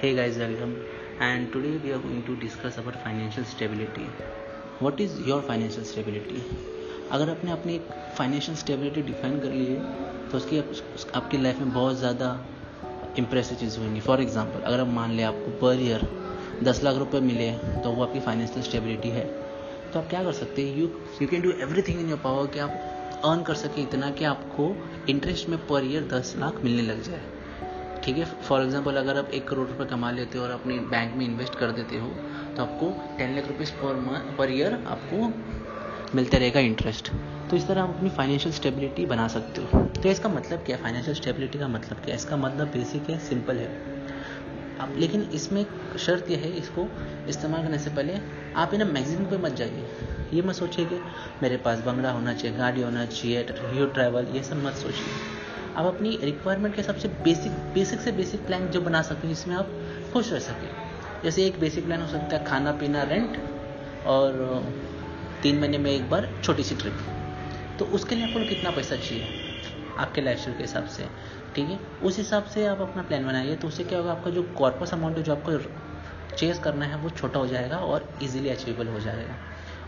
hey guys welcome. And today we are going to discuss about financial stability. What is your financial stability? अगर आपने अपनी एक financial stability define कर ली है तो उसकी आप, आपकी लाइफ में बहुत ज़्यादा इंप्रेसिव चीज़ होंगी. फॉर एग्जांपल अगर आप मान लें आपको पर ईयर दस लाख रुपए मिले तो वो आपकी फाइनेंशियल स्टेबिलिटी है. तो आप क्या कर सकते हैं? You you can do everything in your power कि आप अर्न कर सकें इतना कि आपको इंटरेस्ट में पर ईयर दस लाख मिलने लग जाए. ठीक है फॉर एग्ज़ाम्पल अगर आप एक करोड़ रुपये कमा लेते हो और अपने बैंक में इन्वेस्ट कर देते हो तो आपको ten lakh rupees per month per year आपको मिलता रहेगा इंटरेस्ट तो इस तरह आप अपनी फाइनेंशियल स्टेबिलिटी बना सकते हो. तो इसका मतलब क्या है? फाइनेंशियल स्टेबिलिटी का मतलब क्या है? इसका मतलब बेसिक है सिंपल है. आप लेकिन इसमें शर्त यह है, इसको इस्तेमाल करने से पहले आप इन मैगजीन पे मत जाइए. ये मत सोचिए कि मेरे पास बंगला होना चाहिए, गाड़ी होना चाहिए ट्रैवल ये सब मत सोचिए. आप अपनी रिक्वायरमेंट के हिसाब से बेसिक बेसिक से बेसिक प्लान जो बना सकते हैं, जिसमें आप खुश रह सकें। जैसे एक बेसिक प्लान हो सकता है खाना, पीना रेंट और तीन महीने में एक बार छोटी सी ट्रिप तो उसके लिए आपको कितना पैसा चाहिए आपके लाइफ के हिसाब से, ठीक है? उस हिसाब से आप अपना प्लान बनाइए तो उससे क्या होगा, आपका जो कॉर्पस अमाउंट है, जो आपको चेस करना है, वो छोटा हो जाएगा और इजीली अचीवेबल हो जाएगा।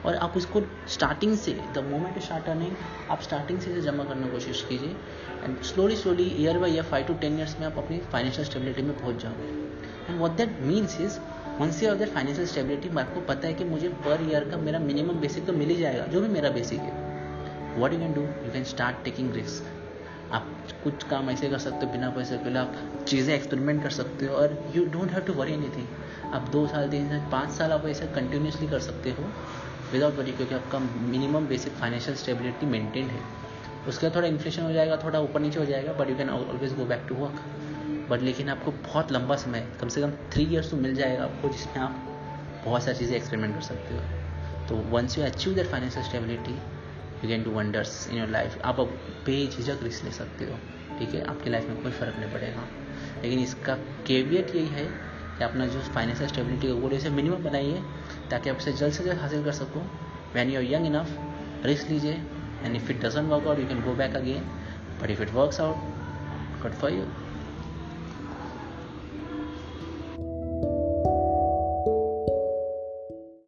और आप उसको स्टार्टिंग से द मोमेंट स्टार्ट अर्निंग आप स्टार्टिंग से इसे जमा करने की कोशिश कीजिए। And slowly slowly year by year five to ten years में आप अपनी फाइनेंशियल स्टेबिलिटी में पहुँच जाओगे। And what that means is once you that financial stability मैं आपको पता है कि मुझे पर ईयर का मेरा मिनिमम बेसिक तो मिल ही जाएगा, जो भी मेरा बेसिक है। What you can do you can start taking risk आप कुछ काम ऐसे कर सकते हो, बिना पैसे के आप चीज़ें एक्सपेरिमेंट कर सकते हो, और you don't have to worry anything आप दो साल, तीन साल, पाँच साल आप ऐसे कंटिन्यूसली कर सकते हो। विदाउट वरी क्योंकि आपका minimum basic financial stability maintain है। उसके बाद थोड़ा इन्फ्लेशन हो जाएगा, थोड़ा ऊपर नीचे हो जाएगा but you can always go back to work but लेकिन आपको बहुत लंबा समय, कम से कम थ्री ईयर्स तो मिल जाएगा आपको, जिसमें आप बहुत सारी चीज़ें एक्सपेरिमेंट कर सकते हो। तो once you achieve that financial stability you can do wonders in your life आप अब बेझिझक रिस्क ले सकते हो, ठीक है? आपकी लाइफ में कोई फ़र्क नहीं पड़ेगा। लेकिन इसका केवियट यही है कि अपना जो फाइनेंशियल स्टेबिलिटी है वो इसे मिनिमम बनाइए, ताकि आप इसे जल्द से जल्द हासिल कर सको। When you are young enough risk लीजिए and if it doesn't work out you can go back again but if it work out good for you